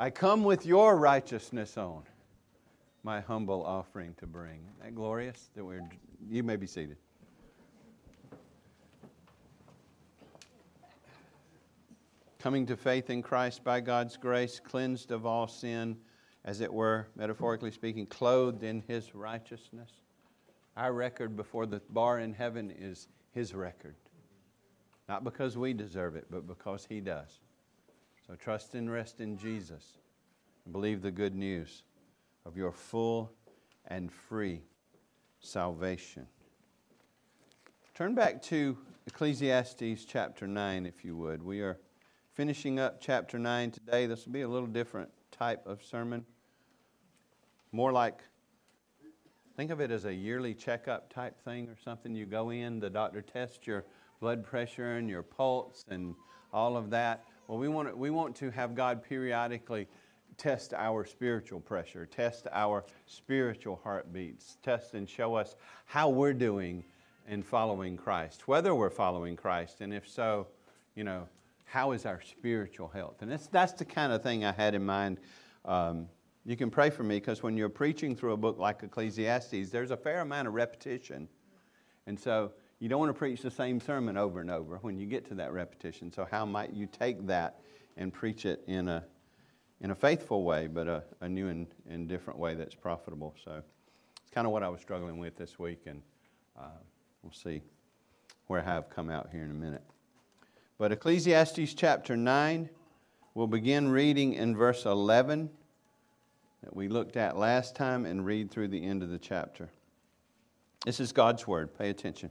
I come with your righteousness on, my humble offering to bring. Isn't that glorious? That we're, you may be seated. Coming to faith in Christ by God's grace, cleansed of all sin, as it were, metaphorically speaking, clothed in His righteousness. Our record before the bar in heaven is His record. Not because we deserve it, but because He does. So trust and rest in Jesus and believe the good news of your full and free salvation. Turn back to Ecclesiastes chapter 9, if you would. We are finishing up chapter 9 today. This will be a little different type of sermon. More like, think of it as a yearly checkup type thing or something. You go in, the doctor tests your blood pressure and your pulse and all of that. Well, we want to, we want to have God periodically test our spiritual pressure, test our spiritual heartbeats, test and show us how we're doing in following Christ, whether we're following Christ, and if so, you know, how is our spiritual health? And that's, that's the kind of thing I had in mind. Um, you can pray for me because when you're preaching through a book like Ecclesiastes, there's a fair amount of repetition. And so you don't want to preach the same sermon over and over when you get to that repetition. So, how might you take that and preach it in a, in a faithful way, but a, a new and, and different way that's profitable? So, it's kind of what I was struggling with this week, and uh, we'll see where I have come out here in a minute. But Ecclesiastes chapter 9, we'll begin reading in verse 11 that we looked at last time and read through the end of the chapter. This is God's word. Pay attention.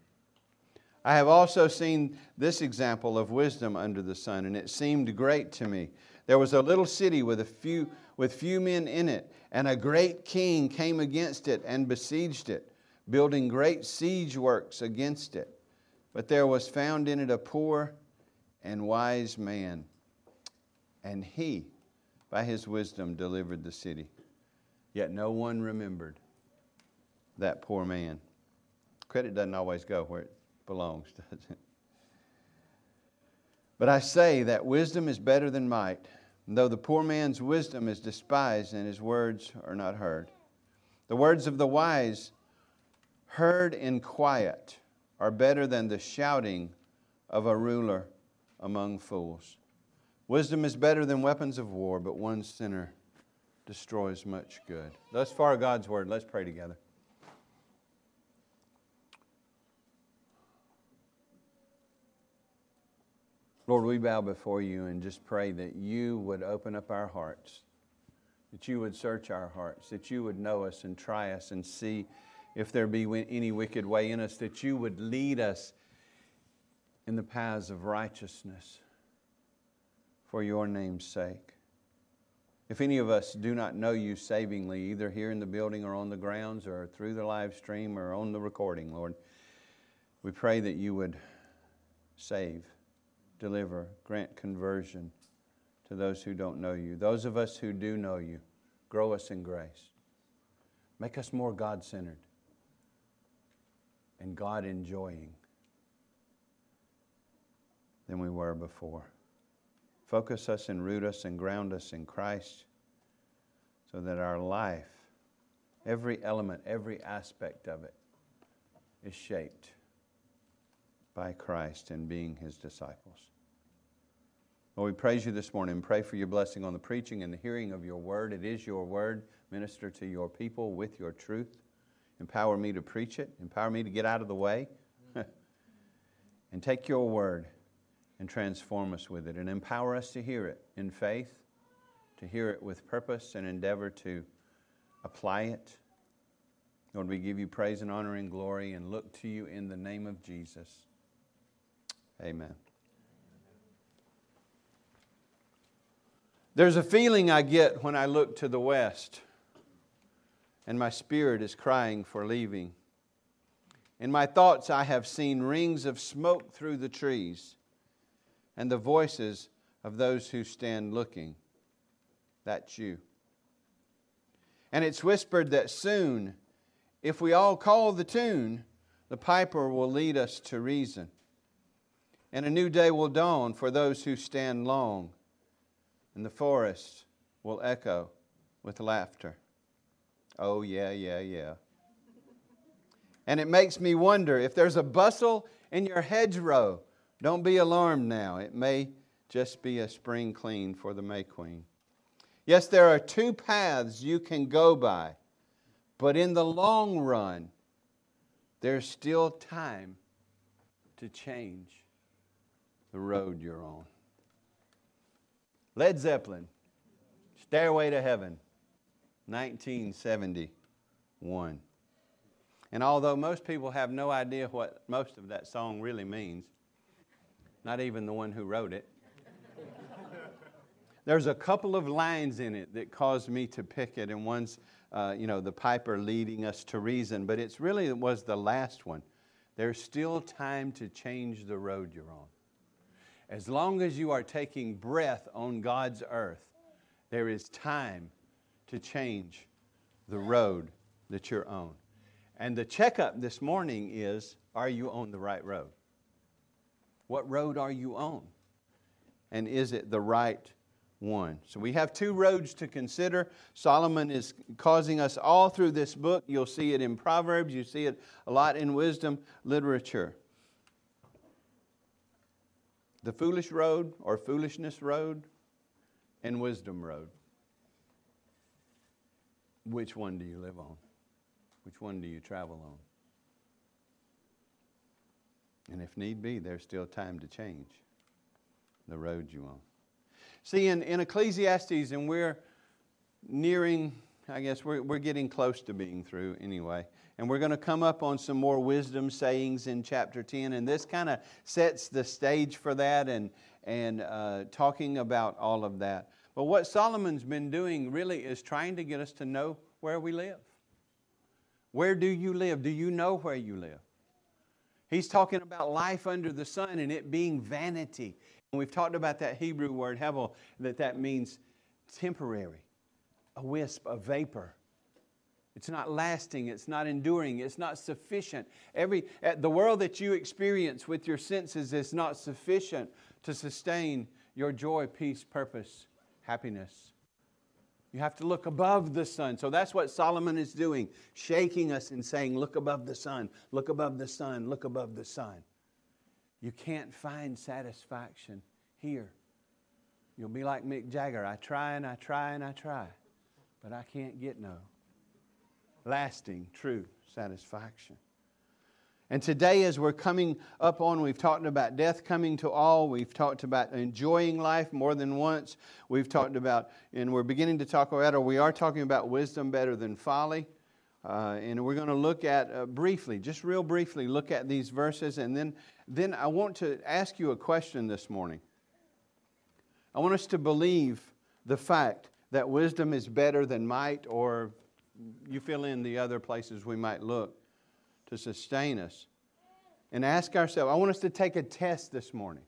I have also seen this example of wisdom under the sun, and it seemed great to me. There was a little city with a few with few men in it, and a great king came against it and besieged it, building great siege works against it. But there was found in it a poor and wise man, and he, by his wisdom, delivered the city. Yet no one remembered that poor man. Credit doesn't always go where it belongs, doesn't it? But I say that wisdom is better than might, though the poor man's wisdom is despised and his words are not heard. The words of the wise, heard in quiet, are better than the shouting of a ruler among fools. Wisdom is better than weapons of war, but one sinner destroys much good. Thus far, God's word. Let's pray together. Lord, we bow before you and just pray that you would open up our hearts, that you would search our hearts, that you would know us and try us and see if there be any wicked way in us, that you would lead us in the paths of righteousness for your name's sake. If any of us do not know you savingly, either here in the building or on the grounds or through the live stream or on the recording, Lord, we pray that you would save deliver, grant conversion to those who don't know you. Those of us who do know you, grow us in grace. Make us more God centered and God enjoying than we were before. Focus us and root us and ground us in Christ so that our life, every element, every aspect of it, is shaped by Christ and being his disciples. Lord, we praise you this morning pray for your blessing on the preaching and the hearing of your word. It is your word. Minister to your people with your truth. Empower me to preach it. Empower me to get out of the way. and take your word and transform us with it. And empower us to hear it in faith, to hear it with purpose and endeavor to apply it. Lord, we give you praise and honor and glory and look to you in the name of Jesus. Amen. There's a feeling I get when I look to the west. and my spirit is crying for leaving. In my thoughts, I have seen rings of smoke through the trees and the voices of those who stand looking. That's you. And it's whispered that soon, if we all call the tune, the piper will lead us to reason. And a new day will dawn for those who stand long, and the forest will echo with laughter. Oh, yeah, yeah, yeah. And it makes me wonder if there's a bustle in your hedgerow, don't be alarmed now. It may just be a spring clean for the May Queen. Yes, there are two paths you can go by, but in the long run, there's still time to change the road you're on. Led Zeppelin, Stairway to Heaven, 1971. And although most people have no idea what most of that song really means, not even the one who wrote it, there's a couple of lines in it that caused me to pick it, and one's, uh, you know, the piper leading us to reason, but it's really it was the last one. There's still time to change the road you're on. As long as you are taking breath on God's earth, there is time to change the road that you're on. And the checkup this morning is are you on the right road? What road are you on? And is it the right one. So we have two roads to consider. Solomon is causing us all through this book. You'll see it in Proverbs, you see it a lot in wisdom literature. The foolish road or foolishness road and wisdom road. Which one do you live on? Which one do you travel on? And if need be, there's still time to change the road you on. See, in, in Ecclesiastes, and we're nearing, I guess we're, we're getting close to being through anyway. And we're going to come up on some more wisdom sayings in chapter 10. And this kind of sets the stage for that and, and uh, talking about all of that. But what Solomon's been doing really is trying to get us to know where we live. Where do you live? Do you know where you live? He's talking about life under the sun and it being vanity. And we've talked about that Hebrew word, hevel, that that means temporary, a wisp, a vapor. It's not lasting, it's not enduring, it's not sufficient. Every, uh, the world that you experience with your senses is not sufficient to sustain your joy, peace, purpose, happiness. You have to look above the sun. So that's what Solomon is doing, shaking us and saying, Look above the sun, look above the sun, look above the sun. You can't find satisfaction here. You'll be like Mick Jagger. I try and I try and I try, but I can't get no lasting, true satisfaction. And today, as we're coming up on, we've talked about death coming to all. We've talked about enjoying life more than once. We've talked about, and we're beginning to talk about, or we are talking about wisdom better than folly. Uh, and we're going to look at uh, briefly, just real briefly, look at these verses. And then, then I want to ask you a question this morning. I want us to believe the fact that wisdom is better than might, or you fill in the other places we might look to sustain us. And ask ourselves, I want us to take a test this morning.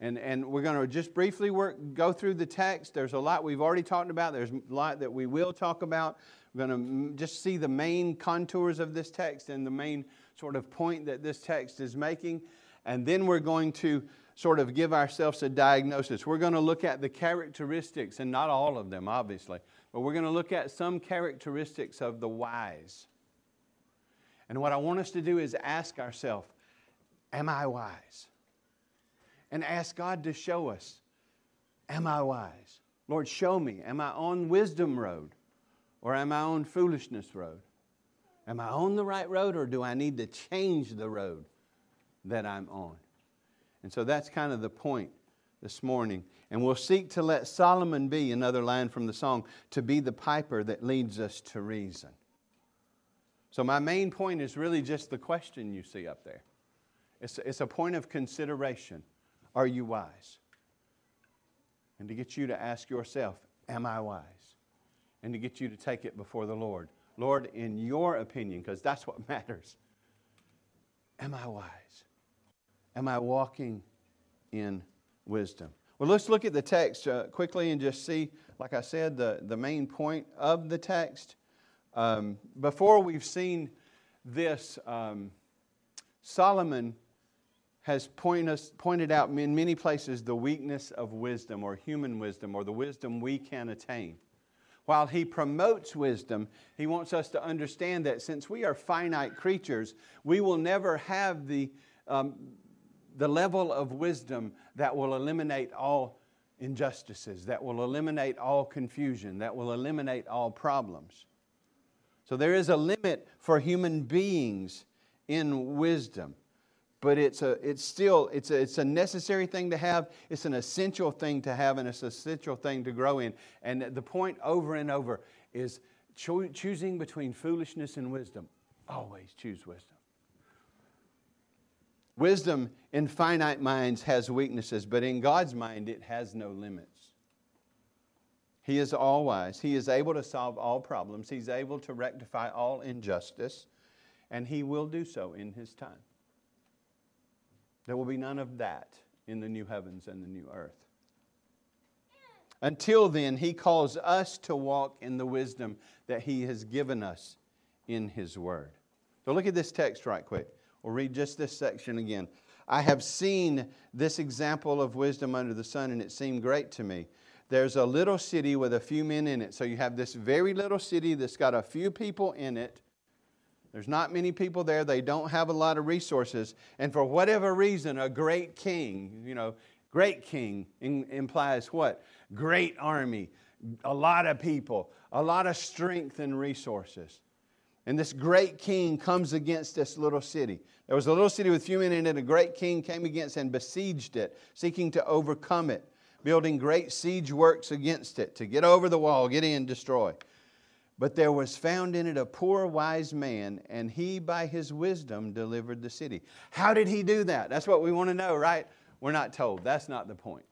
And, and we're going to just briefly work, go through the text. There's a lot we've already talked about, there's a lot that we will talk about. We're going to just see the main contours of this text and the main sort of point that this text is making. And then we're going to sort of give ourselves a diagnosis. We're going to look at the characteristics, and not all of them, obviously, but we're going to look at some characteristics of the wise. And what I want us to do is ask ourselves, Am I wise? And ask God to show us, Am I wise? Lord, show me. Am I on wisdom road? Or am I on foolishness road? Am I on the right road or do I need to change the road that I'm on? And so that's kind of the point this morning. And we'll seek to let Solomon be, another line from the song, to be the piper that leads us to reason. So, my main point is really just the question you see up there. It's, it's a point of consideration. Are you wise? And to get you to ask yourself, Am I wise? and to get you to take it before the Lord. Lord, in your opinion, because that's what matters, am I wise? Am I walking in wisdom? Well, let's look at the text uh, quickly and just see, like I said, the, the main point of the text. Um, before we've seen this, um, Solomon has point us, pointed out in many places the weakness of wisdom or human wisdom or the wisdom we can attain. While he promotes wisdom, he wants us to understand that since we are finite creatures, we will never have the, um, the level of wisdom that will eliminate all injustices, that will eliminate all confusion, that will eliminate all problems. So there is a limit for human beings in wisdom but it's, a, it's still it's a, it's a necessary thing to have. It's an essential thing to have and it's an essential thing to grow in. And the point over and over is cho- choosing between foolishness and wisdom. Always choose wisdom wisdom in finite minds has weaknesses but in god's mind it has no limits he is all wise he is able to solve all problems he's able to rectify all injustice and he will do so in his time there will be none of that in the new heavens and the new earth. Until then, he calls us to walk in the wisdom that he has given us in his word. So look at this text right quick. We'll read just this section again. I have seen this example of wisdom under the sun, and it seemed great to me. There's a little city with a few men in it. So you have this very little city that's got a few people in it there's not many people there. They don't have a lot of resources. And for whatever reason, a great king, you know, great king in, implies what? Great army, a lot of people, a lot of strength and resources. And this great king comes against this little city. There was a little city with few men in it. A great king came against and besieged it, seeking to overcome it, building great siege works against it to get over the wall, get in, destroy. But there was found in it a poor wise man, and he by his wisdom delivered the city. How did he do that? That's what we want to know, right? We're not told. That's not the point.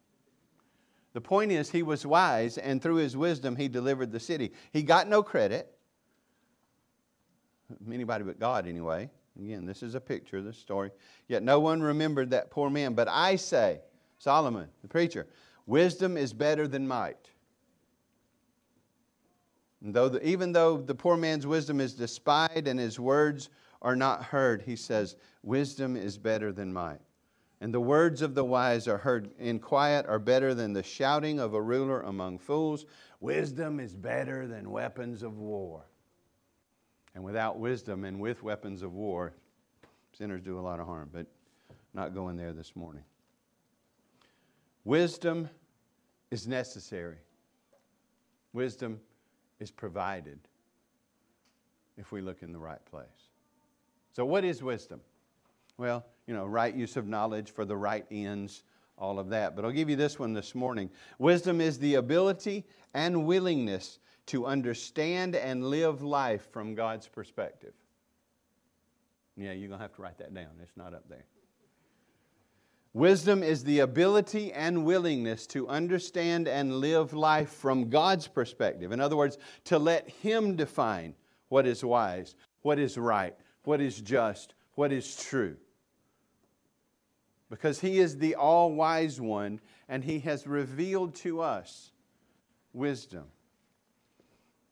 The point is, he was wise, and through his wisdom, he delivered the city. He got no credit. Anybody but God, anyway. Again, this is a picture, of this story. Yet no one remembered that poor man. But I say, Solomon, the preacher, wisdom is better than might. And though the, even though the poor man's wisdom is despised and his words are not heard, he says, Wisdom is better than might. And the words of the wise are heard in quiet are better than the shouting of a ruler among fools. Wisdom is better than weapons of war. And without wisdom and with weapons of war, sinners do a lot of harm, but not going there this morning. Wisdom is necessary. Wisdom is provided if we look in the right place. So, what is wisdom? Well, you know, right use of knowledge for the right ends, all of that. But I'll give you this one this morning. Wisdom is the ability and willingness to understand and live life from God's perspective. Yeah, you're going to have to write that down. It's not up there. Wisdom is the ability and willingness to understand and live life from God's perspective. In other words, to let Him define what is wise, what is right, what is just, what is true. Because He is the all wise one and He has revealed to us wisdom.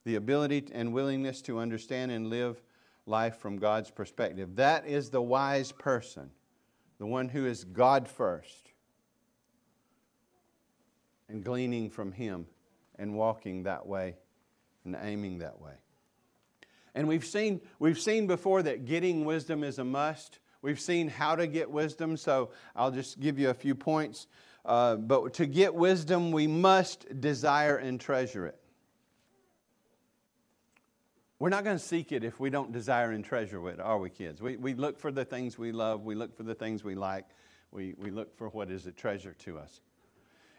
The ability and willingness to understand and live life from God's perspective. That is the wise person the one who is God first, and gleaning from Him and walking that way and aiming that way. And we've seen, we've seen before that getting wisdom is a must. We've seen how to get wisdom, so I'll just give you a few points. Uh, but to get wisdom, we must desire and treasure it. We're not going to seek it if we don't desire and treasure it, are we, kids? We, we look for the things we love, we look for the things we like, we, we look for what is a treasure to us.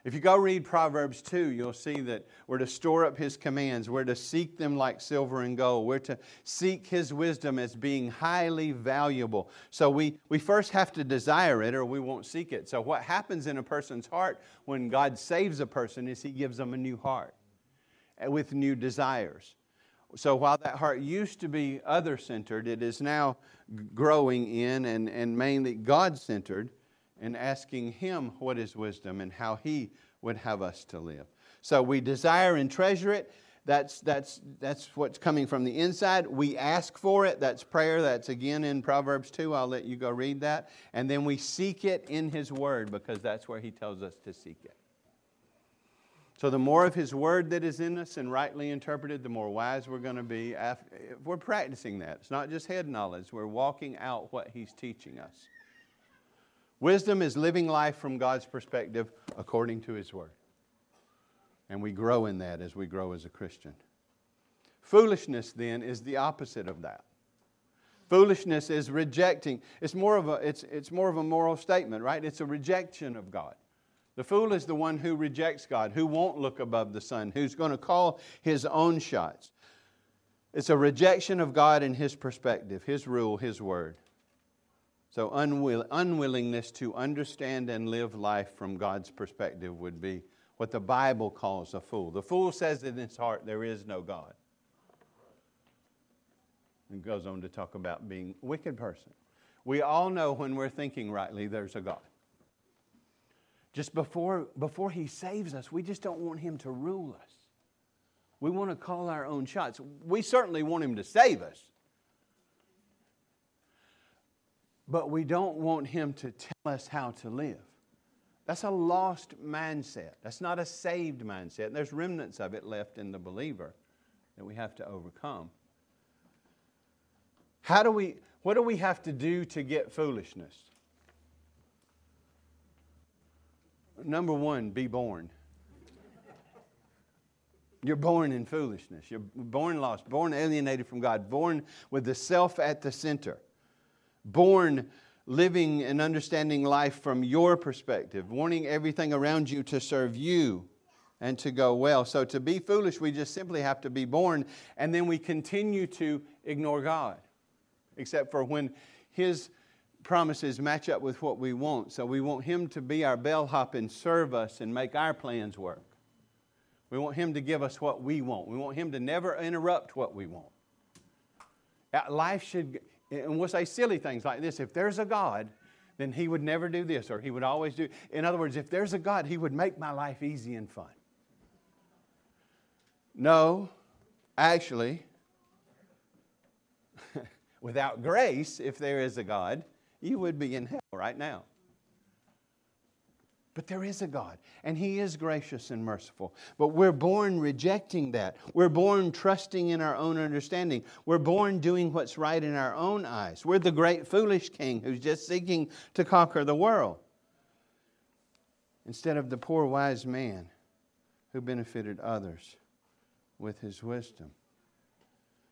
If you go read Proverbs 2, you'll see that we're to store up His commands. We're to seek them like silver and gold. We're to seek His wisdom as being highly valuable. So we, we first have to desire it or we won't seek it. So, what happens in a person's heart when God saves a person is He gives them a new heart eh, with new desires. So while that heart used to be other centered, it is now growing in and, and mainly God centered and asking Him what is wisdom and how He would have us to live. So we desire and treasure it. That's, that's, that's what's coming from the inside. We ask for it. That's prayer. That's again in Proverbs 2. I'll let you go read that. And then we seek it in His Word because that's where He tells us to seek it. So, the more of His Word that is in us and rightly interpreted, the more wise we're going to be. If We're practicing that. It's not just head knowledge, we're walking out what He's teaching us. Wisdom is living life from God's perspective according to His Word. And we grow in that as we grow as a Christian. Foolishness, then, is the opposite of that. Foolishness is rejecting. It's more of a, it's, it's more of a moral statement, right? It's a rejection of God. The fool is the one who rejects God, who won't look above the sun, who's going to call his own shots. It's a rejection of God and His perspective, His rule, His word. So, unwill- unwillingness to understand and live life from God's perspective would be what the Bible calls a fool. The fool says in his heart, There is no God. And goes on to talk about being a wicked person. We all know when we're thinking rightly, there's a God. Just before, before He saves us, we just don't want Him to rule us. We want to call our own shots. We certainly want Him to save us. But we don't want Him to tell us how to live. That's a lost mindset. That's not a saved mindset. There's remnants of it left in the believer that we have to overcome. How do we, what do we have to do to get foolishness? Number one, be born. You're born in foolishness. You're born lost, born alienated from God, born with the self at the center, born living and understanding life from your perspective, wanting everything around you to serve you and to go well. So to be foolish, we just simply have to be born, and then we continue to ignore God, except for when His promises match up with what we want. So we want Him to be our bellhop and serve us and make our plans work. We want Him to give us what we want. We want Him to never interrupt what we want. Uh, life should, and we'll say silly things like this if there's a God, then He would never do this or He would always do. In other words, if there's a God, He would make my life easy and fun. No, actually, without grace, if there is a God, you would be in hell right now. But there is a God, and He is gracious and merciful. But we're born rejecting that. We're born trusting in our own understanding. We're born doing what's right in our own eyes. We're the great foolish king who's just seeking to conquer the world instead of the poor wise man who benefited others with his wisdom.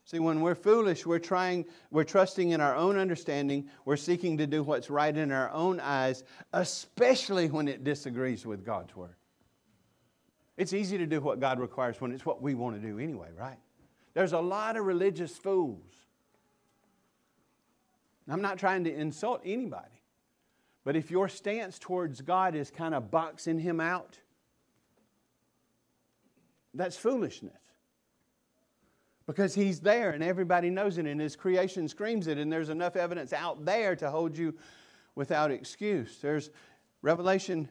See, when we're foolish, we're trying, we're trusting in our own understanding. We're seeking to do what's right in our own eyes, especially when it disagrees with God's word. It's easy to do what God requires when it's what we want to do anyway, right? There's a lot of religious fools. I'm not trying to insult anybody, but if your stance towards God is kind of boxing him out, that's foolishness because he's there and everybody knows it and his creation screams it and there's enough evidence out there to hold you without excuse. There's revelation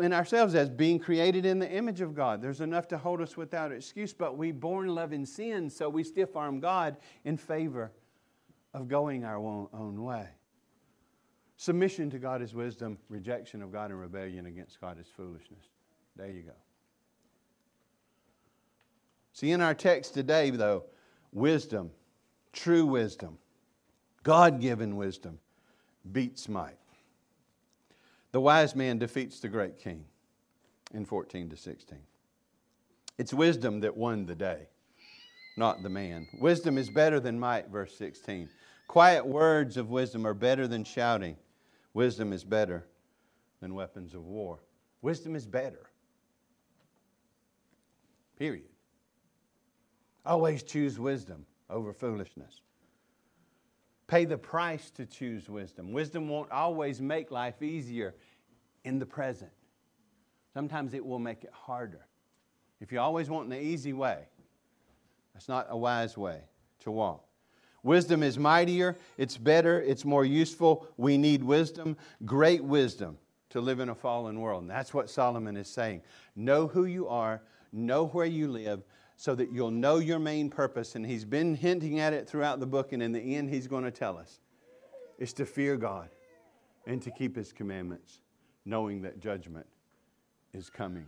in ourselves as being created in the image of god. There's enough to hold us without excuse but we born loving sin so we stiff arm god in favor of going our own, own way. Submission to god is wisdom rejection of god and rebellion against god is foolishness. There you go See, in our text today, though, wisdom, true wisdom, God given wisdom, beats might. The wise man defeats the great king in 14 to 16. It's wisdom that won the day, not the man. Wisdom is better than might, verse 16. Quiet words of wisdom are better than shouting. Wisdom is better than weapons of war. Wisdom is better. Period. Always choose wisdom over foolishness. Pay the price to choose wisdom. Wisdom won't always make life easier in the present. Sometimes it will make it harder. If you always want the easy way, That's not a wise way to walk. Wisdom is mightier, it's better, it's more useful. We need wisdom, great wisdom, to live in a fallen world. And that's what Solomon is saying. Know who you are, know where you live, so that you'll know your main purpose. And he's been hinting at it throughout the book, and in the end, he's going to tell us it's to fear God and to keep his commandments, knowing that judgment is coming.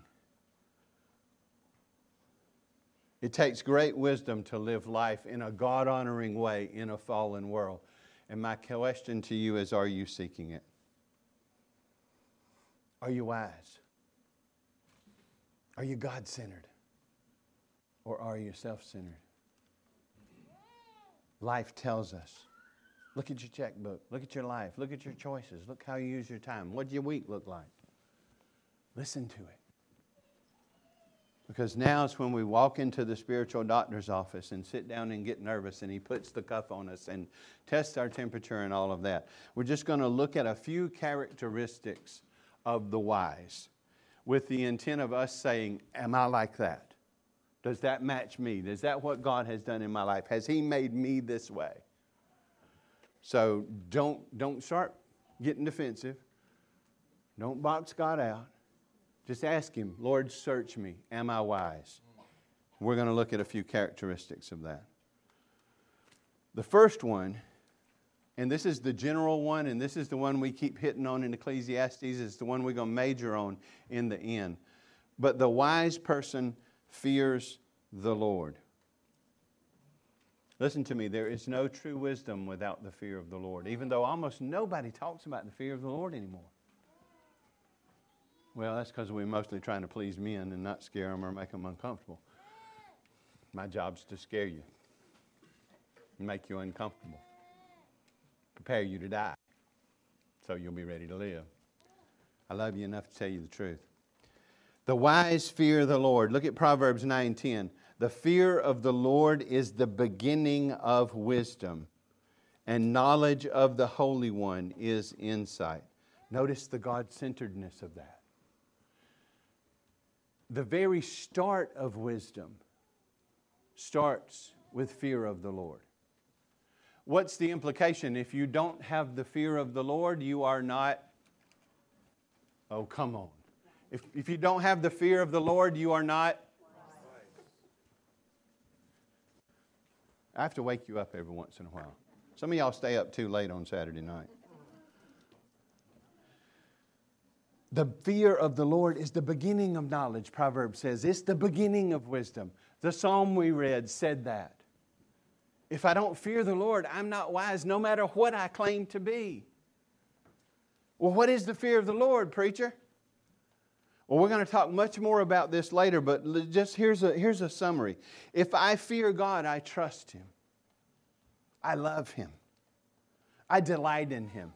It takes great wisdom to live life in a God honoring way in a fallen world. And my question to you is Are you seeking it? Are you wise? Are you God centered? Or are you self centered? Life tells us. Look at your checkbook. Look at your life. Look at your choices. Look how you use your time. What does your week look like? Listen to it. Because now is when we walk into the spiritual doctor's office and sit down and get nervous, and he puts the cuff on us and tests our temperature and all of that. We're just going to look at a few characteristics of the wise with the intent of us saying, Am I like that? Does that match me? Is that what God has done in my life? Has He made me this way? So don't, don't start getting defensive. Don't box God out. Just ask Him, Lord, search me. Am I wise? We're going to look at a few characteristics of that. The first one, and this is the general one, and this is the one we keep hitting on in Ecclesiastes, is the one we're going to major on in the end. But the wise person fears the Lord. Listen to me, there is no true wisdom without the fear of the Lord, even though almost nobody talks about the fear of the Lord anymore. Well, that's because we're mostly trying to please men and not scare them or make them uncomfortable. My job's to scare you, make you uncomfortable, prepare you to die so you'll be ready to live. I love you enough to tell you the truth. The wise fear the Lord. Look at Proverbs 9:10. The fear of the Lord is the beginning of wisdom, and knowledge of the Holy One is insight. Notice the God centeredness of that the very start of wisdom starts with fear of the Lord. What's the implication? If you don't have the fear of the Lord, you are not. Oh, come on. If, if you don't have the fear of the Lord, you are not. I have to wake you up every once in a while. Some of y'all stay up too late on Saturday night. The fear of the Lord is the beginning of knowledge, Proverbs says. It's the beginning of wisdom. The psalm we read said that. If I don't fear the Lord, I'm not wise no matter what I claim to be. Well, what is the fear of the Lord, preacher? Well, we're going to talk much more about this later, but just here's a, here's a summary. If I fear God, I trust Him. I love Him. I delight in Him.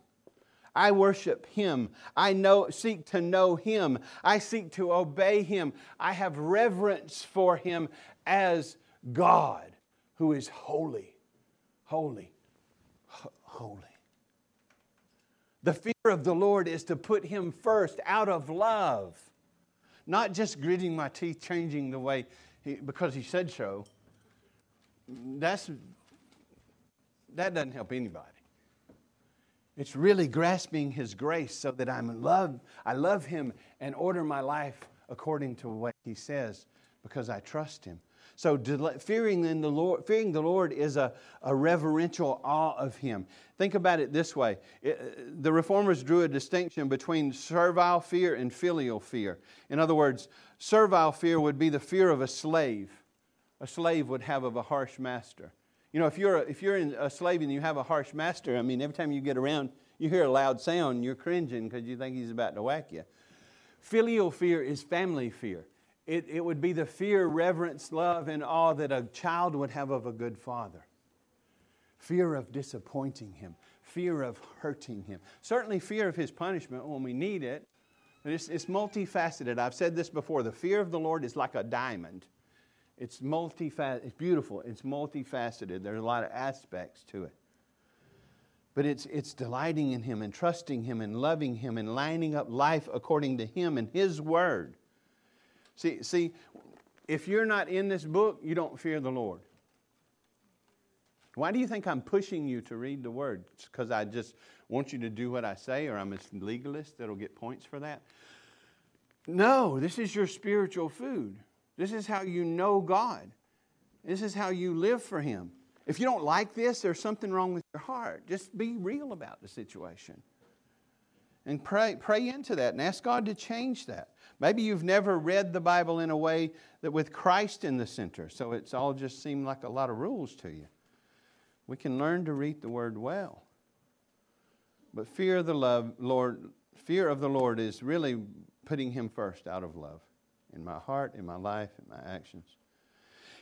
I worship Him. I know, seek to know Him. I seek to obey Him. I have reverence for Him as God who is holy, holy, holy. The fear of the Lord is to put Him first out of love, not just gritting my teeth, changing the way he, because He said so. That's, that doesn't help anybody. It's really grasping His grace so that I'm in love, I love Him and order my life according to what He says because I trust Him. So fearing in the Lord, fearing the Lord is a, a reverential awe of Him. Think about it this way: it, the reformers drew a distinction between servile fear and filial fear. In other words, servile fear would be the fear of a slave. A slave would have of a harsh master. You know, if you're, a, if you're a slave and you have a harsh master, I mean, every time you get around, you hear a loud sound, you're cringing because you think he's about to whack you. Filial fear is family fear. It, it would be the fear, reverence, love, and awe that a child would have of a good father. Fear of disappointing him, fear of hurting him. Certainly, fear of his punishment when we need it, it's, it's multifaceted. I've said this before the fear of the Lord is like a diamond. It's multifaceted. It's beautiful. It's multifaceted. There's a lot of aspects to it. But it's, it's delighting in Him and trusting Him and loving Him and lining up life according to Him and His Word. See, see, if you're not in this book, you don't fear the Lord. Why do you think I'm pushing you to read the Word? Because I just want you to do what I say, or I'm a legalist that'll get points for that? No, this is your spiritual food. This is how you know God. This is how you live for Him. If you don't like this, there's something wrong with your heart. Just be real about the situation. And pray, pray into that and ask God to change that. Maybe you've never read the Bible in a way that with Christ in the center, so it's all just seemed like a lot of rules to you. We can learn to read the word well. But fear of the love, Lord, fear of the Lord is really putting him first out of love in my heart, in my life, in my actions.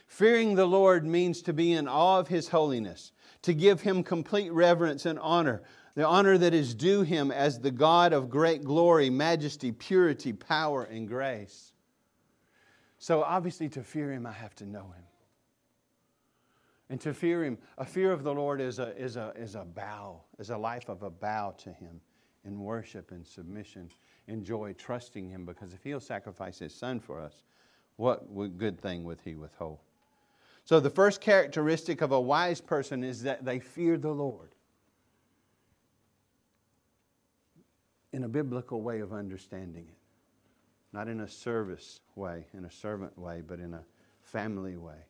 Fearing the Lord means to be in awe of his holiness, to give him complete reverence and honor, the honor that is due him as the God of great glory, majesty, purity, power, and grace. So, obviously, to fear him, I have to know him. And to fear him, a fear of the Lord is a, is a, is a bow, is a life of a bow to him in worship and submission, in joy, trusting him, because if he'll sacrifice his son for us, what good thing would he withhold? So, the first characteristic of a wise person is that they fear the Lord. In a biblical way of understanding it. Not in a service way, in a servant way, but in a family way.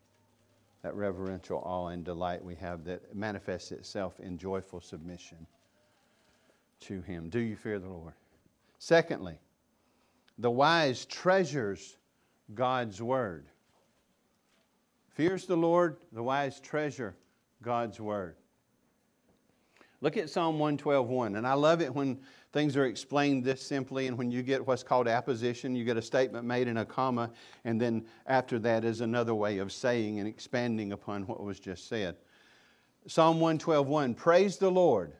That reverential awe and delight we have that manifests itself in joyful submission to Him. Do you fear the Lord? Secondly, the wise treasures God's word. Fears the Lord, the wise treasure God's word. Look at Psalm 112.1. And I love it when things are explained this simply, and when you get what's called apposition, you get a statement made in a comma, and then after that is another way of saying and expanding upon what was just said. Psalm 112.1 Praise the Lord.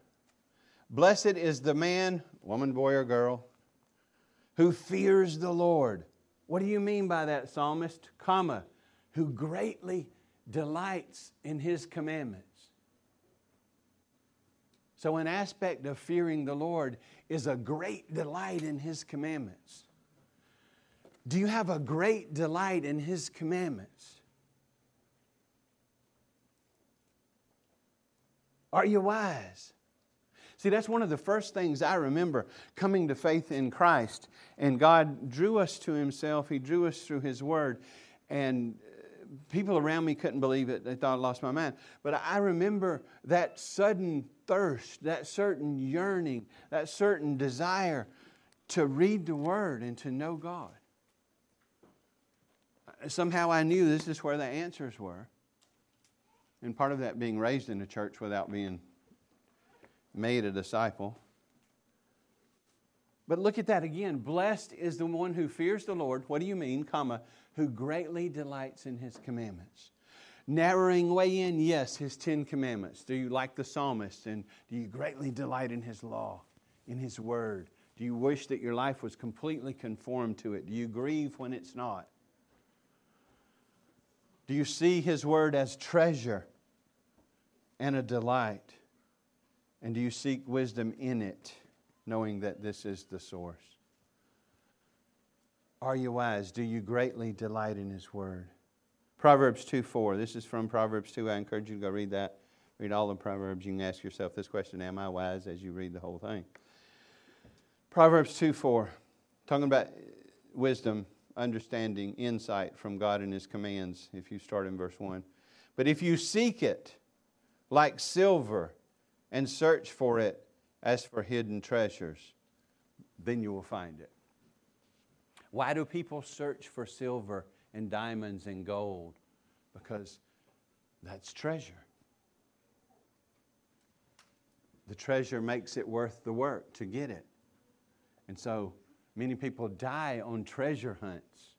Blessed is the man, woman, boy, or girl, who fears the Lord. What do you mean by that, psalmist? Comma, who greatly delights in his commandments. So, an aspect of fearing the Lord is a great delight in His commandments. Do you have a great delight in His commandments? Are you wise? See, that's one of the first things I remember coming to faith in Christ. And God drew us to Himself, He drew us through His Word. And uh, people around me couldn't believe it. They thought I lost my mind. But I remember that sudden thirst, that certain yearning, that certain desire to read the Word and to know God. Somehow I knew this is where the answers were. And part of that being raised in a church without being made a disciple. But look at that again. Blessed is the one who fears the Lord. What do you mean, comma, who greatly delights in his commandments. Narrowing way in, yes, his Ten Commandments. Do you like the psalmist? And do you greatly delight in his law, in his word? Do you wish that your life was completely conformed to it? Do you grieve when it's not? Do you see his word as treasure and a delight? And do you seek wisdom in it, knowing that this is the source? Are you wise? Do you greatly delight in His Word? Proverbs 2 4. This is from Proverbs 2. I encourage you to go read that. Read all the Proverbs. You can ask yourself this question Am I wise as you read the whole thing? Proverbs 2 4. Talking about wisdom, understanding, insight from God and His commands, if you start in verse 1. But if you seek it like silver and search for it as for hidden treasures, then you will find it. Why do people search for silver and diamonds and gold? Because that's treasure. The treasure makes it worth the work to get it. And so many people die on treasure hunts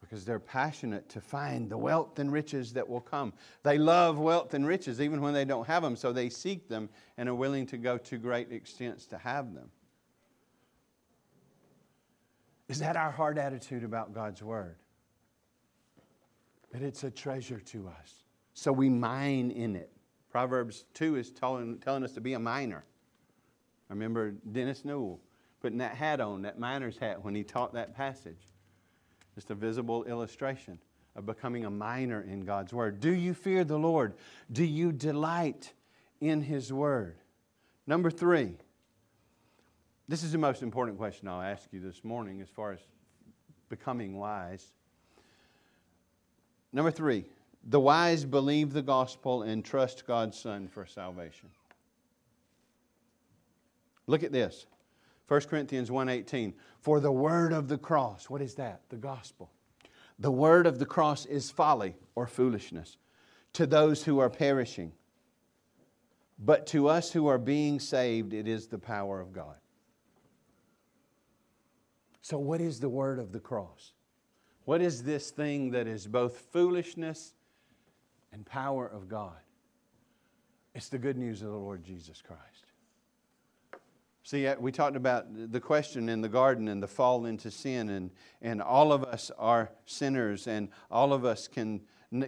because they're passionate to find the wealth and riches that will come. They love wealth and riches even when they don't have them, so they seek them and are willing to go to great extents to have them. Is that our heart attitude about God's Word? That it's a treasure to us. So we mine in it. Proverbs 2 is telling, telling us to be a miner. I remember Dennis Newell putting that hat on, that miner's hat, when he taught that passage. Just a visible illustration of becoming a miner in God's Word. Do you fear the Lord? Do you delight in His Word? Number three, this is the most important question I'll ask you this morning as far as becoming wise. Number three, the wise believe the gospel and trust God's Son for salvation. Look at this. 1 Corinthians 1:18 For the word of the cross, what is that? The gospel. The word of the cross is folly or foolishness to those who are perishing. But to us who are being saved, it is the power of God. So, what is the word of the cross? What is this thing that is both foolishness and power of God? It's the good news of the Lord Jesus Christ. See, uh, we talked about the question in the garden and the fall into sin, and, and all of us are sinners, and all of us can,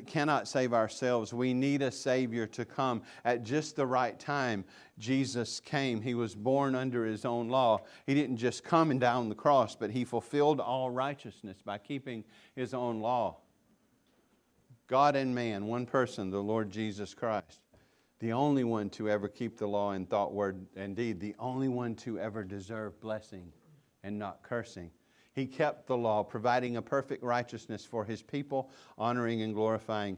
cannot save ourselves. We need a Savior to come at just the right time. Jesus came. He was born under His own law. He didn't just come and die on the cross, but He fulfilled all righteousness by keeping His own law. God and man, one person, the Lord Jesus Christ the only one to ever keep the law in thought, word, and deed, the only one to ever deserve blessing and not cursing. He kept the law, providing a perfect righteousness for his people, honoring and glorifying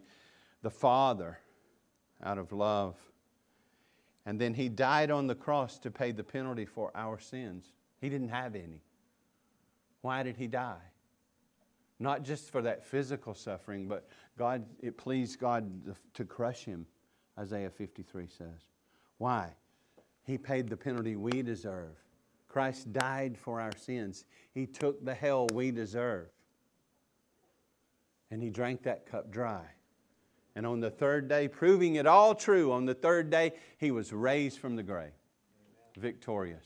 the Father out of love. And then he died on the cross to pay the penalty for our sins. He didn't have any. Why did he die? Not just for that physical suffering, but God, it pleased God to crush him Isaiah 53 says. Why? He paid the penalty we deserve. Christ died for our sins. He took the hell we deserve. And he drank that cup dry. And on the third day, proving it all true, on the third day, he was raised from the grave, victorious.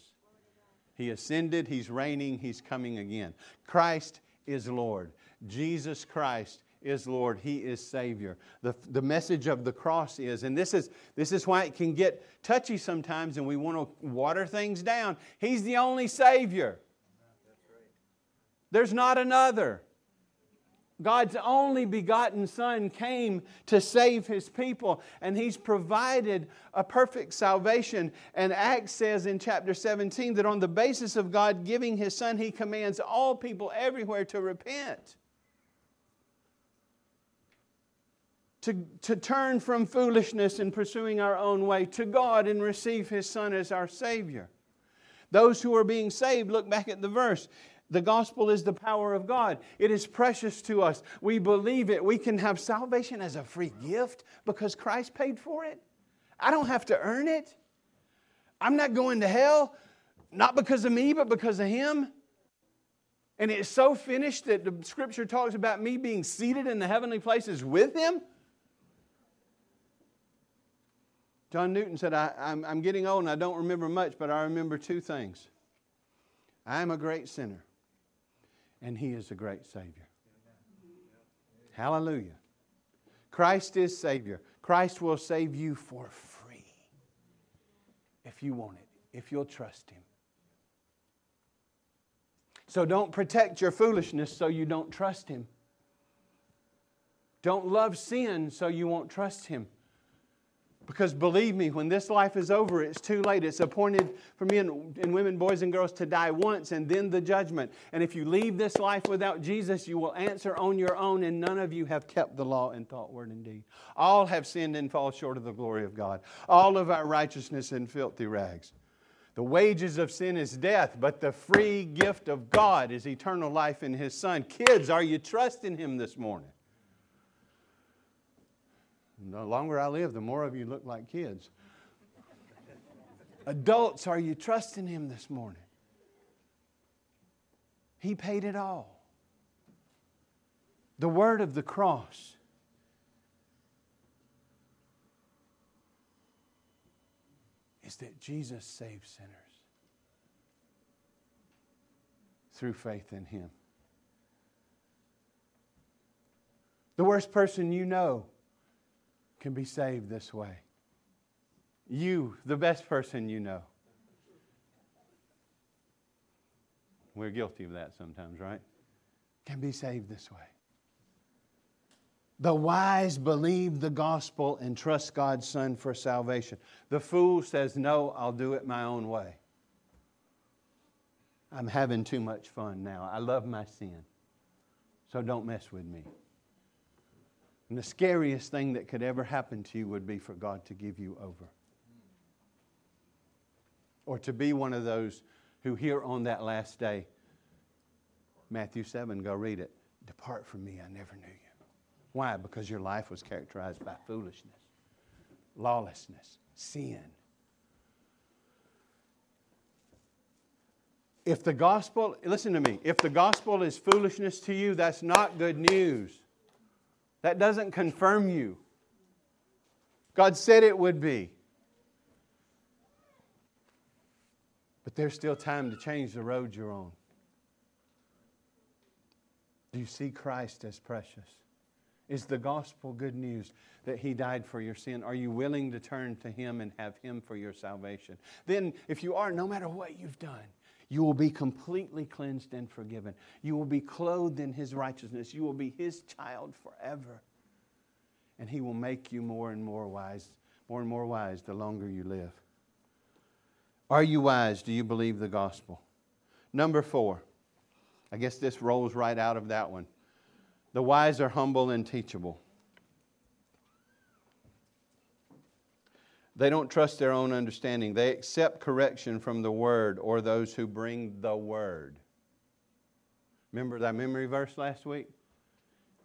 He ascended, he's reigning, he's coming again. Christ is Lord. Jesus Christ is Lord. He is Savior. The, the message of the cross is, and this is, this is why it can get touchy sometimes and we want to water things down. He's the only Savior. There's not another. God's only begotten Son came to save His people, and He's provided a perfect salvation. And Acts says in chapter 17 that on the basis of God giving His Son, He commands all people everywhere to repent. To, to turn from foolishness and pursuing our own way to God and receive His Son as our Savior. Those who are being saved, look back at the verse. The gospel is the power of God. It is precious to us. We believe it. We can have salvation as a free gift because Christ paid for it. I don't have to earn it. I'm not going to hell, not because of me, but because of Him. And it's so finished that the scripture talks about me being seated in the heavenly places with Him. John Newton said, I, am I'm, I'm getting old and I don't remember much, but I remember two things. I am a great sinner, and He is a great Savior. Hallelujah. Christ is Savior. Christ will save you for free if you want it, if you'll trust Him. So don't protect your foolishness so you don't trust Him. Don't love sin so you won't trust Him. Because believe me, when this life is over, it's too late. It's appointed for men and women, boys and girls, to die once and then the judgment. And if you leave this life without Jesus, you will answer on your own, and none of you have kept the law in thought, word, and deed. All have sinned and fall short of the glory of God. All of our righteousness in filthy rags. The wages of sin is death, but the free gift of God is eternal life in His Son. Kids, are you trusting Him this morning? The longer I live, the more of you look like kids. Adults, are you trusting Him this morning? He paid it all. The word of the cross. Is that Jesus saves sinners through faith in Him. The worst person you know can be saved this way. You, the best person you know. We're guilty of that sometimes, right? Can be saved this way. The wise believe the gospel and trust God's Son for salvation. The fool says, No, I'll do it my own way. I'm having too much fun now. I love my sin. So don't mess with me. And the scariest thing that could ever happen to you would be for God to give you over. Or to be one of those who hear on that last day, Matthew 7, go read it. Depart from me, I never knew you. Why? Because your life was characterized by foolishness, lawlessness, sin. If the gospel, listen to me, if the gospel is foolishness to you, that's not good news. That doesn't confirm you. God said it would be. But there's still time to change the road you're on. Do you see Christ as precious? Is the gospel good news that He died for your sin? Are you willing to turn to Him and have Him for your salvation? Then, if you are, no matter what you've done, you will be completely cleansed and forgiven. You will be clothed in His righteousness. You will be His child forever. And He will make you more and more wise, more and more wise the longer you live. Are you wise? Do you believe the gospel? Number four. I guess this rolls right out of that one. The wise are humble and teachable. They don't trust their own understanding. They accept correction from the Word or those who bring the Word. Remember that memory verse last week?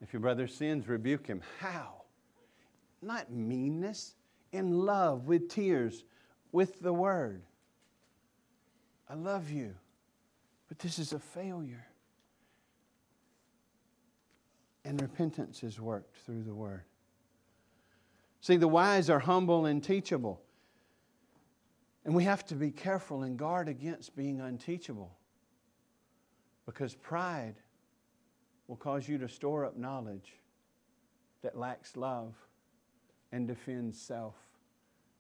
If your brother sins, rebuke him. How? Not meanness, in love, with tears, with the Word. I love you, but this is a failure. And repentance is worked through the Word. See, the wise are humble and teachable. And we have to be careful and guard against being unteachable because pride will cause you to store up knowledge that lacks love and defends self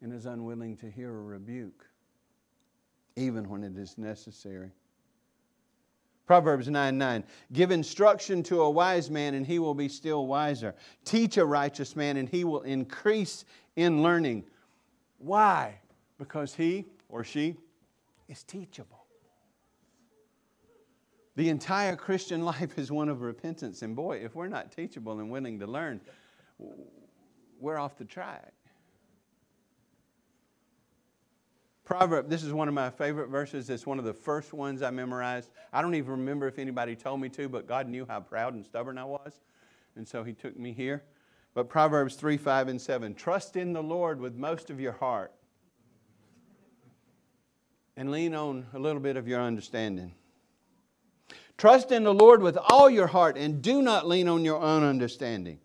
and is unwilling to hear a rebuke, even when it is necessary. Proverbs 9 9. Give instruction to a wise man, and he will be still wiser. Teach a righteous man, and he will increase in learning. Why? Because he or she is teachable. The entire Christian life is one of repentance. And boy, if we're not teachable and willing to learn, we're off the track. Proverb, this is one of my favorite verses. It's one of the first ones I memorized. I don't even remember if anybody told me to, but God knew how proud and stubborn I was. And so He took me here. But Proverbs 3, 5, and 7 Trust in the Lord with most of your heart and lean on a little bit of your understanding. Trust in the Lord with all your heart and do not lean on your own understanding.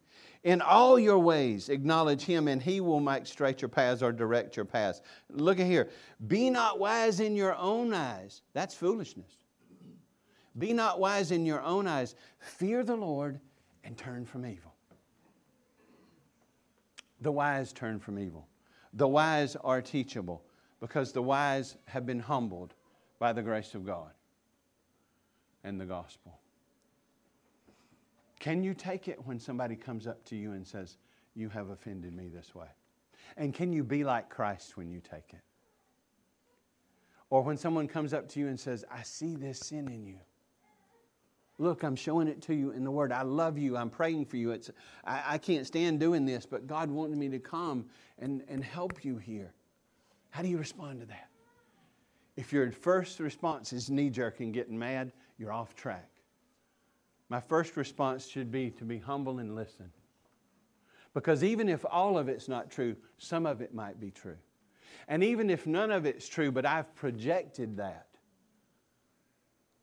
In all your ways, acknowledge him, and he will make straight your paths or direct your paths. Look at here. Be not wise in your own eyes. That's foolishness. Be not wise in your own eyes. Fear the Lord and turn from evil. The wise turn from evil. The wise are teachable because the wise have been humbled by the grace of God and the gospel. Can you take it when somebody comes up to you and says, You have offended me this way? And can you be like Christ when you take it? Or when someone comes up to you and says, I see this sin in you. Look, I'm showing it to you in the Word. I love you. I'm praying for you. It's, I, I can't stand doing this, but God wanted me to come and, and help you here. How do you respond to that? If your first response is knee jerk and getting mad, you're off track my first response should be to be humble and listen. Because even if all of it's not true, some of it might be true. And even if none of it's true, but I've projected that,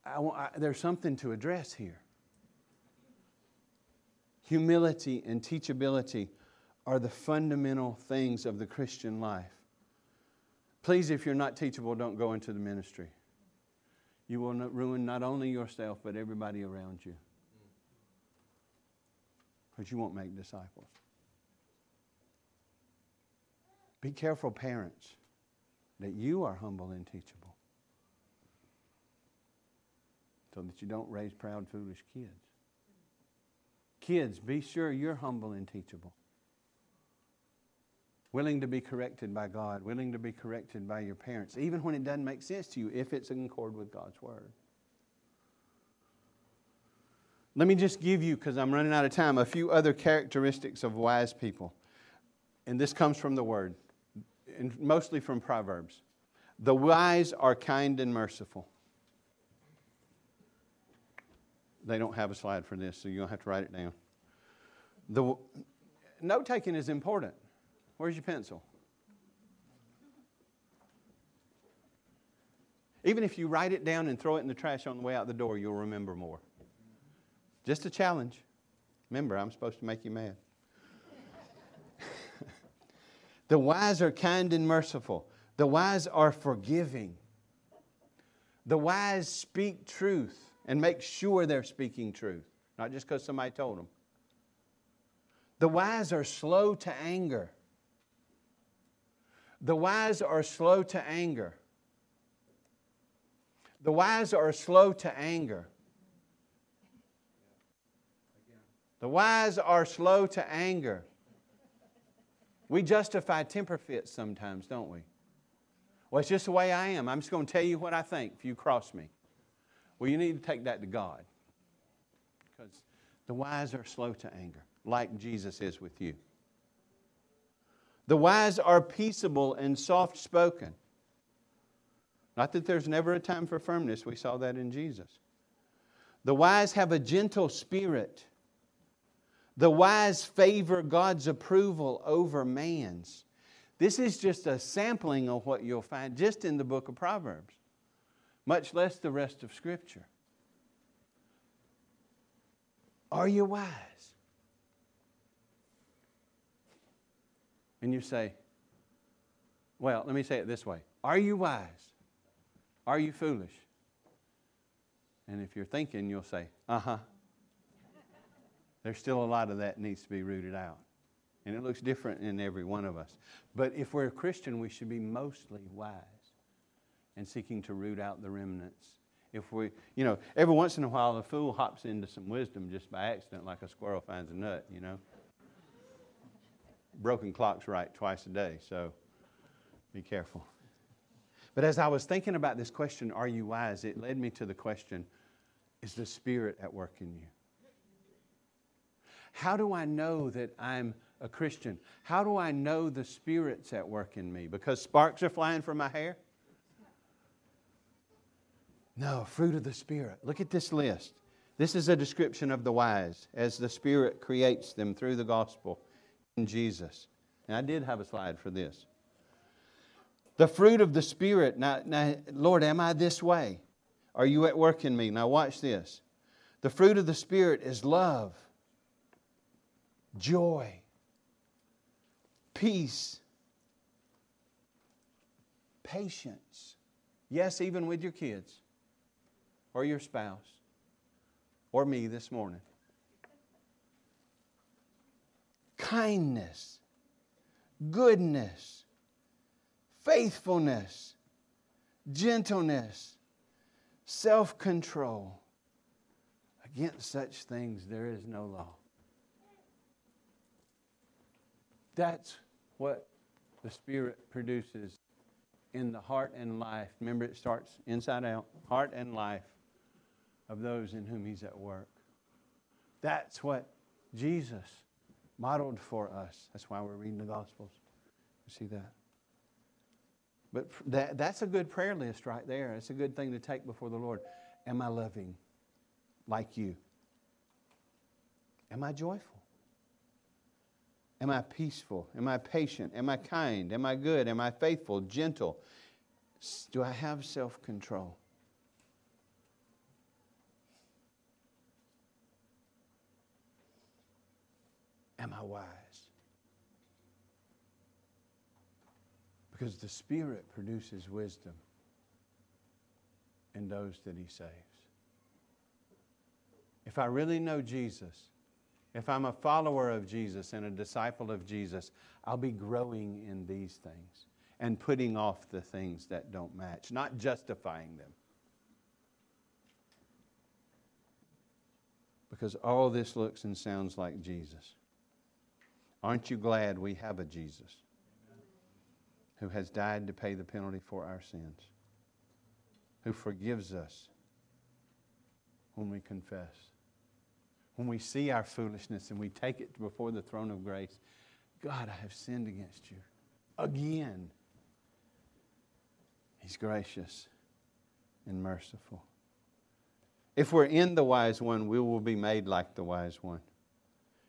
I, I, there's something to address here. Humility and teachability are the fundamental things of the Christian life. Please, if you're not teachable, don't go into the ministry. You will not ruin not only yourself, but everybody around you but you won't make disciples. Be careful, parents, that you are humble and teachable so that you don't raise proud, foolish kids. Kids, be sure you're humble and teachable. Willing to be corrected by God, willing to be corrected by your parents, even when it doesn't make sense to you, if it's in accord with God's Word. Let me just give you, because I'm running out of time, a few other characteristics of wise people. And this comes from the Word, and mostly from Proverbs. The wise are kind and merciful. They don't have a slide for this, so going have to write it down. The note taking is important. Where's your pencil? Even if you write it down and throw it in the trash on the way out the door, you'll remember more. Just a challenge. Remember, I'm supposed to make you mad. the wise are kind and merciful. The wise are forgiving. The wise speak truth and make sure they're speaking truth, not just because somebody told them. The wise are slow to anger. The wise are slow to anger. The wise are slow to anger. The wise are slow to anger. We justify temper fits sometimes, don't we? Well, it's just the way I am. I'm just going to tell you what I think if you cross me. Well, you need to take that to God. Because the wise are slow to anger, like Jesus is with you. The wise are peaceable and soft spoken. Not that there's never a time for firmness, we saw that in Jesus. The wise have a gentle spirit. The wise favor God's approval over man's. This is just a sampling of what you'll find just in the book of Proverbs, much less the rest of Scripture. Are you wise? And you say, well, let me say it this way Are you wise? Are you foolish? And if you're thinking, you'll say, uh huh. There's still a lot of that needs to be rooted out. And it looks different in every one of us. But if we're a Christian, we should be mostly wise and seeking to root out the remnants. If we, you know, every once in a while, a fool hops into some wisdom just by accident, like a squirrel finds a nut, you know. Broken clock's right twice a day, so be careful. But as I was thinking about this question, are you wise? It led me to the question, is the Spirit at work in you? How do I know that I'm a Christian? How do I know the Spirit's at work in me? Because sparks are flying from my hair? No, fruit of the Spirit. Look at this list. This is a description of the wise as the Spirit creates them through the gospel in Jesus. And I did have a slide for this. The fruit of the Spirit. Now, now, Lord, am I this way? Are you at work in me? Now, watch this. The fruit of the Spirit is love joy, peace, patience. Yes, even with your kids or your spouse or me this morning. Kindness, goodness, faithfulness, gentleness, self control. Against such things there is no law. That's what the Spirit produces in the heart and life. Remember, it starts inside out heart and life of those in whom He's at work. That's what Jesus modeled for us. That's why we're reading the Gospels. You see that? But that, that's a good prayer list right there. It's a good thing to take before the Lord. Am I loving like you? Am I joyful? Am I peaceful? Am I patient? Am I kind? Am I good? Am I faithful? Gentle? Do I have self control? Am I wise? Because the Spirit produces wisdom in those that He saves. If I really know Jesus, if I'm a follower of Jesus and a disciple of Jesus, I'll be growing in these things and putting off the things that don't match, not justifying them. Because all this looks and sounds like Jesus. Aren't you glad we have a Jesus who has died to pay the penalty for our sins, who forgives us when we confess? When we see our foolishness and we take it before the throne of grace, God, I have sinned against you again. He's gracious and merciful. If we're in the wise one, we will be made like the wise one.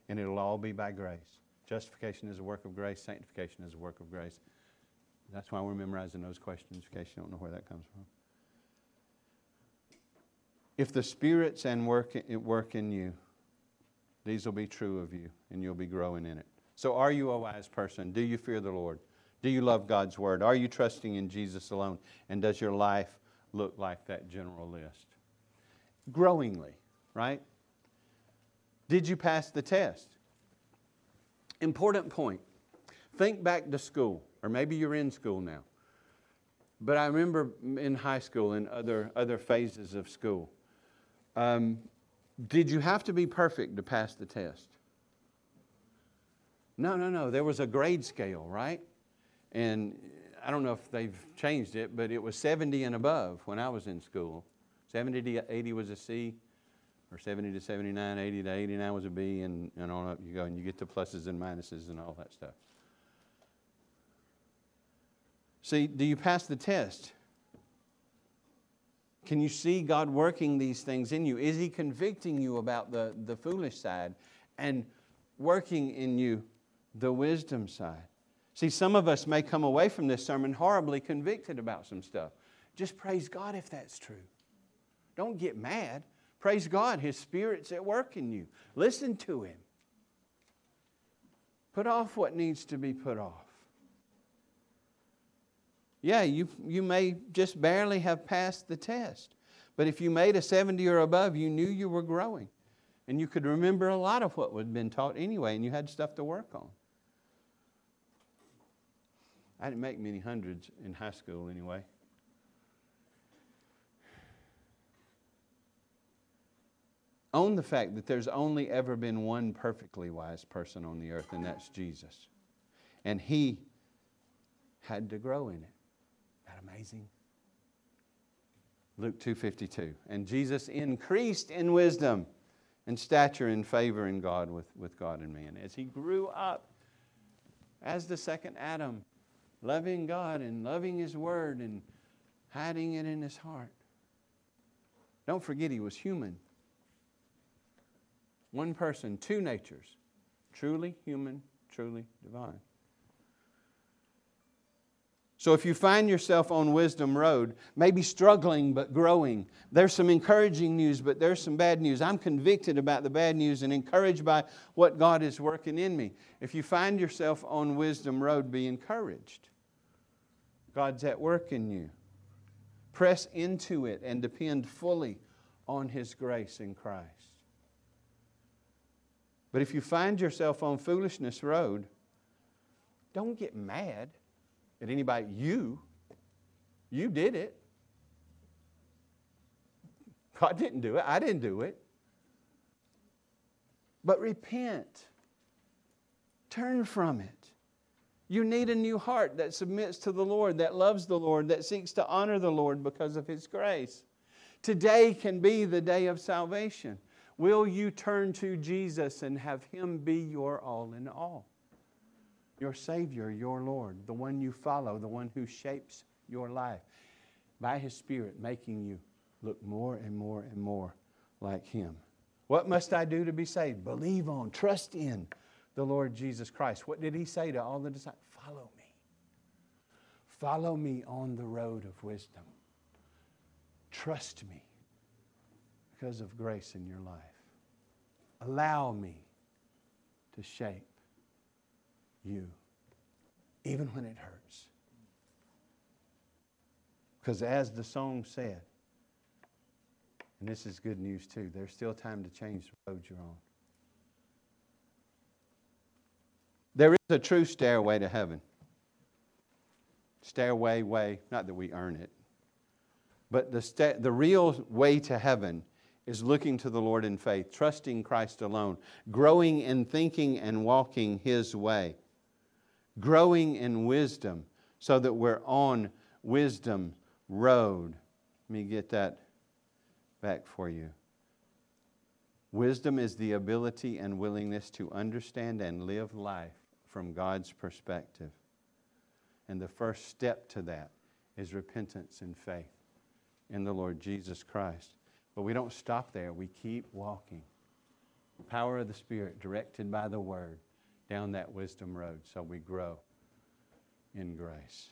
And it'll all be by grace. Justification is a work of grace, sanctification is a work of grace. That's why we're memorizing those questions in case you don't know where that comes from. If the Spirit's and work, work in you, these will be true of you, and you'll be growing in it. So, are you a wise person? Do you fear the Lord? Do you love God's Word? Are you trusting in Jesus alone? And does your life look like that general list? Growingly, right? Did you pass the test? Important point. Think back to school, or maybe you're in school now. But I remember in high school and other, other phases of school. Um, did you have to be perfect to pass the test? No, no, no. There was a grade scale, right? And I don't know if they've changed it, but it was 70 and above when I was in school. 70 to 80 was a C, or 70 to 79, 80 to 89 was a B, and, and on up you go, and you get the pluses and minuses and all that stuff. See, do you pass the test? Can you see God working these things in you? Is He convicting you about the, the foolish side and working in you the wisdom side? See, some of us may come away from this sermon horribly convicted about some stuff. Just praise God if that's true. Don't get mad. Praise God, His Spirit's at work in you. Listen to Him. Put off what needs to be put off. Yeah, you, you may just barely have passed the test. But if you made a 70 or above, you knew you were growing. And you could remember a lot of what had been taught anyway, and you had stuff to work on. I didn't make many hundreds in high school anyway. Own the fact that there's only ever been one perfectly wise person on the earth, and that's Jesus. And he had to grow in it. Amazing? Luke 2:52. And Jesus increased in wisdom and stature and favor in God with, with God and man. As he grew up as the second Adam, loving God and loving his word and hiding it in his heart. Don't forget he was human. One person, two natures, truly human, truly divine. So if you find yourself on Wisdom Road, maybe struggling but growing, there's some encouraging news, but there's some bad news. I'm convicted about the bad news and encouraged by what God is working in me. If you find yourself on Wisdom Road, be encouraged. God's at work in you. Press into it and depend fully on His grace in Christ. But if you find yourself on foolishness road, don't get mad at anybody. You, you did it. God didn't do it. I didn't do it. But repent. Turn from it. You need a new heart that submits to the Lord, that loves the Lord, that seeks to honor the Lord because of His grace. Today can be the day of salvation. Will you turn to Jesus and have Him be your all in all? Your Savior, your Lord, the one you follow, the one who shapes your life by His Spirit, making you look more and more and more like Him. What must I do to be saved? Believe on, trust in the Lord Jesus Christ. What did He say to all the disciples? Follow me. Follow me on the road of wisdom. Trust me because of grace in your life. Allow me to shape you, even when it hurts. Because as the song said, and this is good news too, there's still time to change the road you're on. There is a true stairway to heaven. Stairway, way, not that we earn it, but the, sta- the real way to heaven is looking to the Lord in faith, trusting Christ alone, growing in thinking and walking His way, growing in wisdom so that we're on wisdom road. Let me get that back for you. Wisdom is the ability and willingness to understand and live life from God's perspective. And the first step to that is repentance and faith in the Lord Jesus Christ. But we don't stop there, we keep walking. Power of the Spirit, directed by the Word, down that wisdom road so we grow in grace.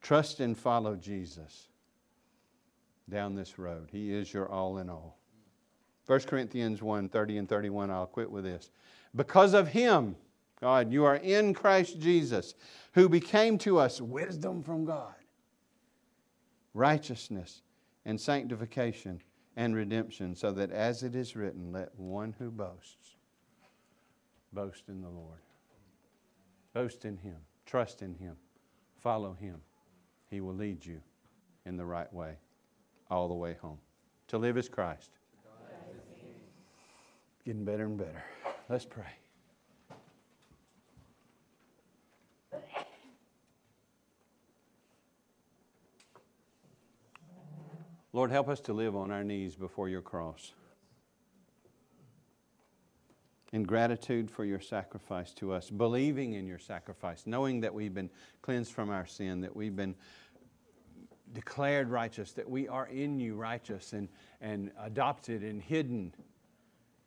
Trust and follow Jesus down this road. He is your all in all. 1 Corinthians 1 30 and 31, I'll quit with this. Because of Him, God, you are in Christ Jesus, who became to us wisdom from God, righteousness and sanctification and redemption, so that as it is written, let one who boasts boast in the Lord. Boast in Him, trust in Him, follow Him. He will lead you in the right way all the way home. To live is Christ. Getting better and better. Let's pray. Lord, help us to live on our knees before your cross. In gratitude for your sacrifice to us, believing in your sacrifice, knowing that we've been cleansed from our sin, that we've been declared righteous, that we are in you righteous and, and adopted and hidden,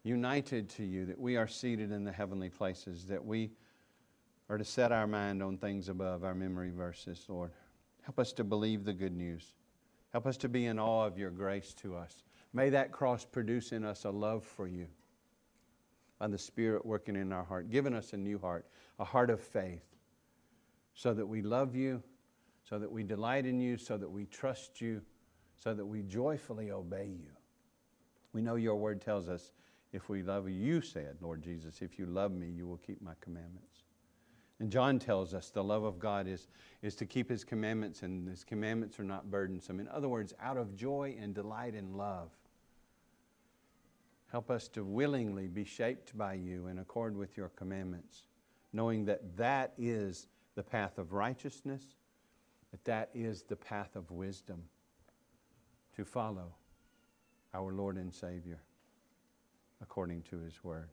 united to you, that we are seated in the heavenly places, that we are to set our mind on things above our memory verses, Lord. Help us to believe the good news. Help us to be in awe of your grace to us. May that cross produce in us a love for you by the Spirit working in our heart, giving us a new heart, a heart of faith, so that we love you, so that we delight in you, so that we trust you, so that we joyfully obey you. We know your word tells us if we love you, you said, Lord Jesus, if you love me, you will keep my commandments. And John tells us the love of God is, is to keep his commandments, and his commandments are not burdensome. In other words, out of joy and delight in love. Help us to willingly be shaped by you in accord with your commandments, knowing that that is the path of righteousness, that that is the path of wisdom to follow our Lord and Savior according to his word.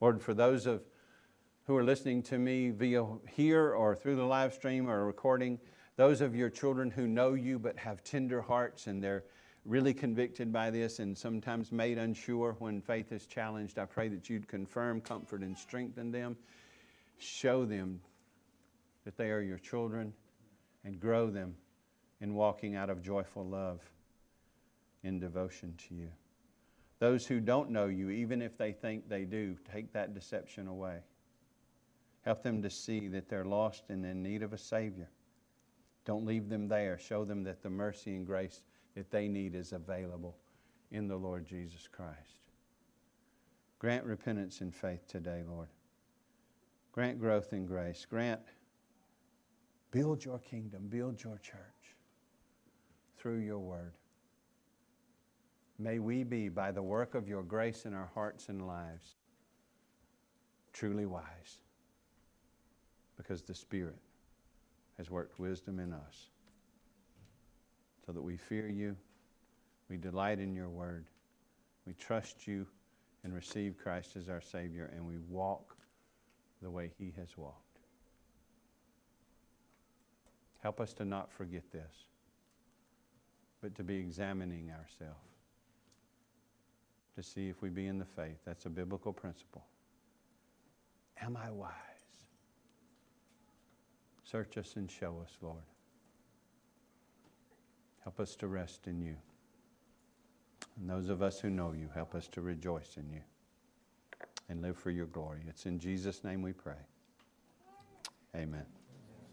Lord, for those of who are listening to me via here or through the live stream or recording, those of your children who know you but have tender hearts and they're really convicted by this and sometimes made unsure when faith is challenged, I pray that you'd confirm, comfort, and strengthen them. Show them that they are your children and grow them in walking out of joyful love in devotion to you. Those who don't know you, even if they think they do, take that deception away. Help them to see that they're lost and in need of a Savior. Don't leave them there. Show them that the mercy and grace that they need is available in the Lord Jesus Christ. Grant repentance and faith today, Lord. Grant growth in grace. Grant, build your kingdom, build your church through your word. May we be, by the work of your grace in our hearts and lives, truly wise because the Spirit has worked wisdom in us that we fear you, we delight in your word, we trust you and receive Christ as our Savior, and we walk the way He has walked. Help us to not forget this, but to be examining ourselves to see if we be in the faith. That's a biblical principle. Am I wise? Search us and show us, Lord. Help us to rest in you. And those of us who know you, help us to rejoice in you and live for your glory. It's in Jesus' name we pray. Amen.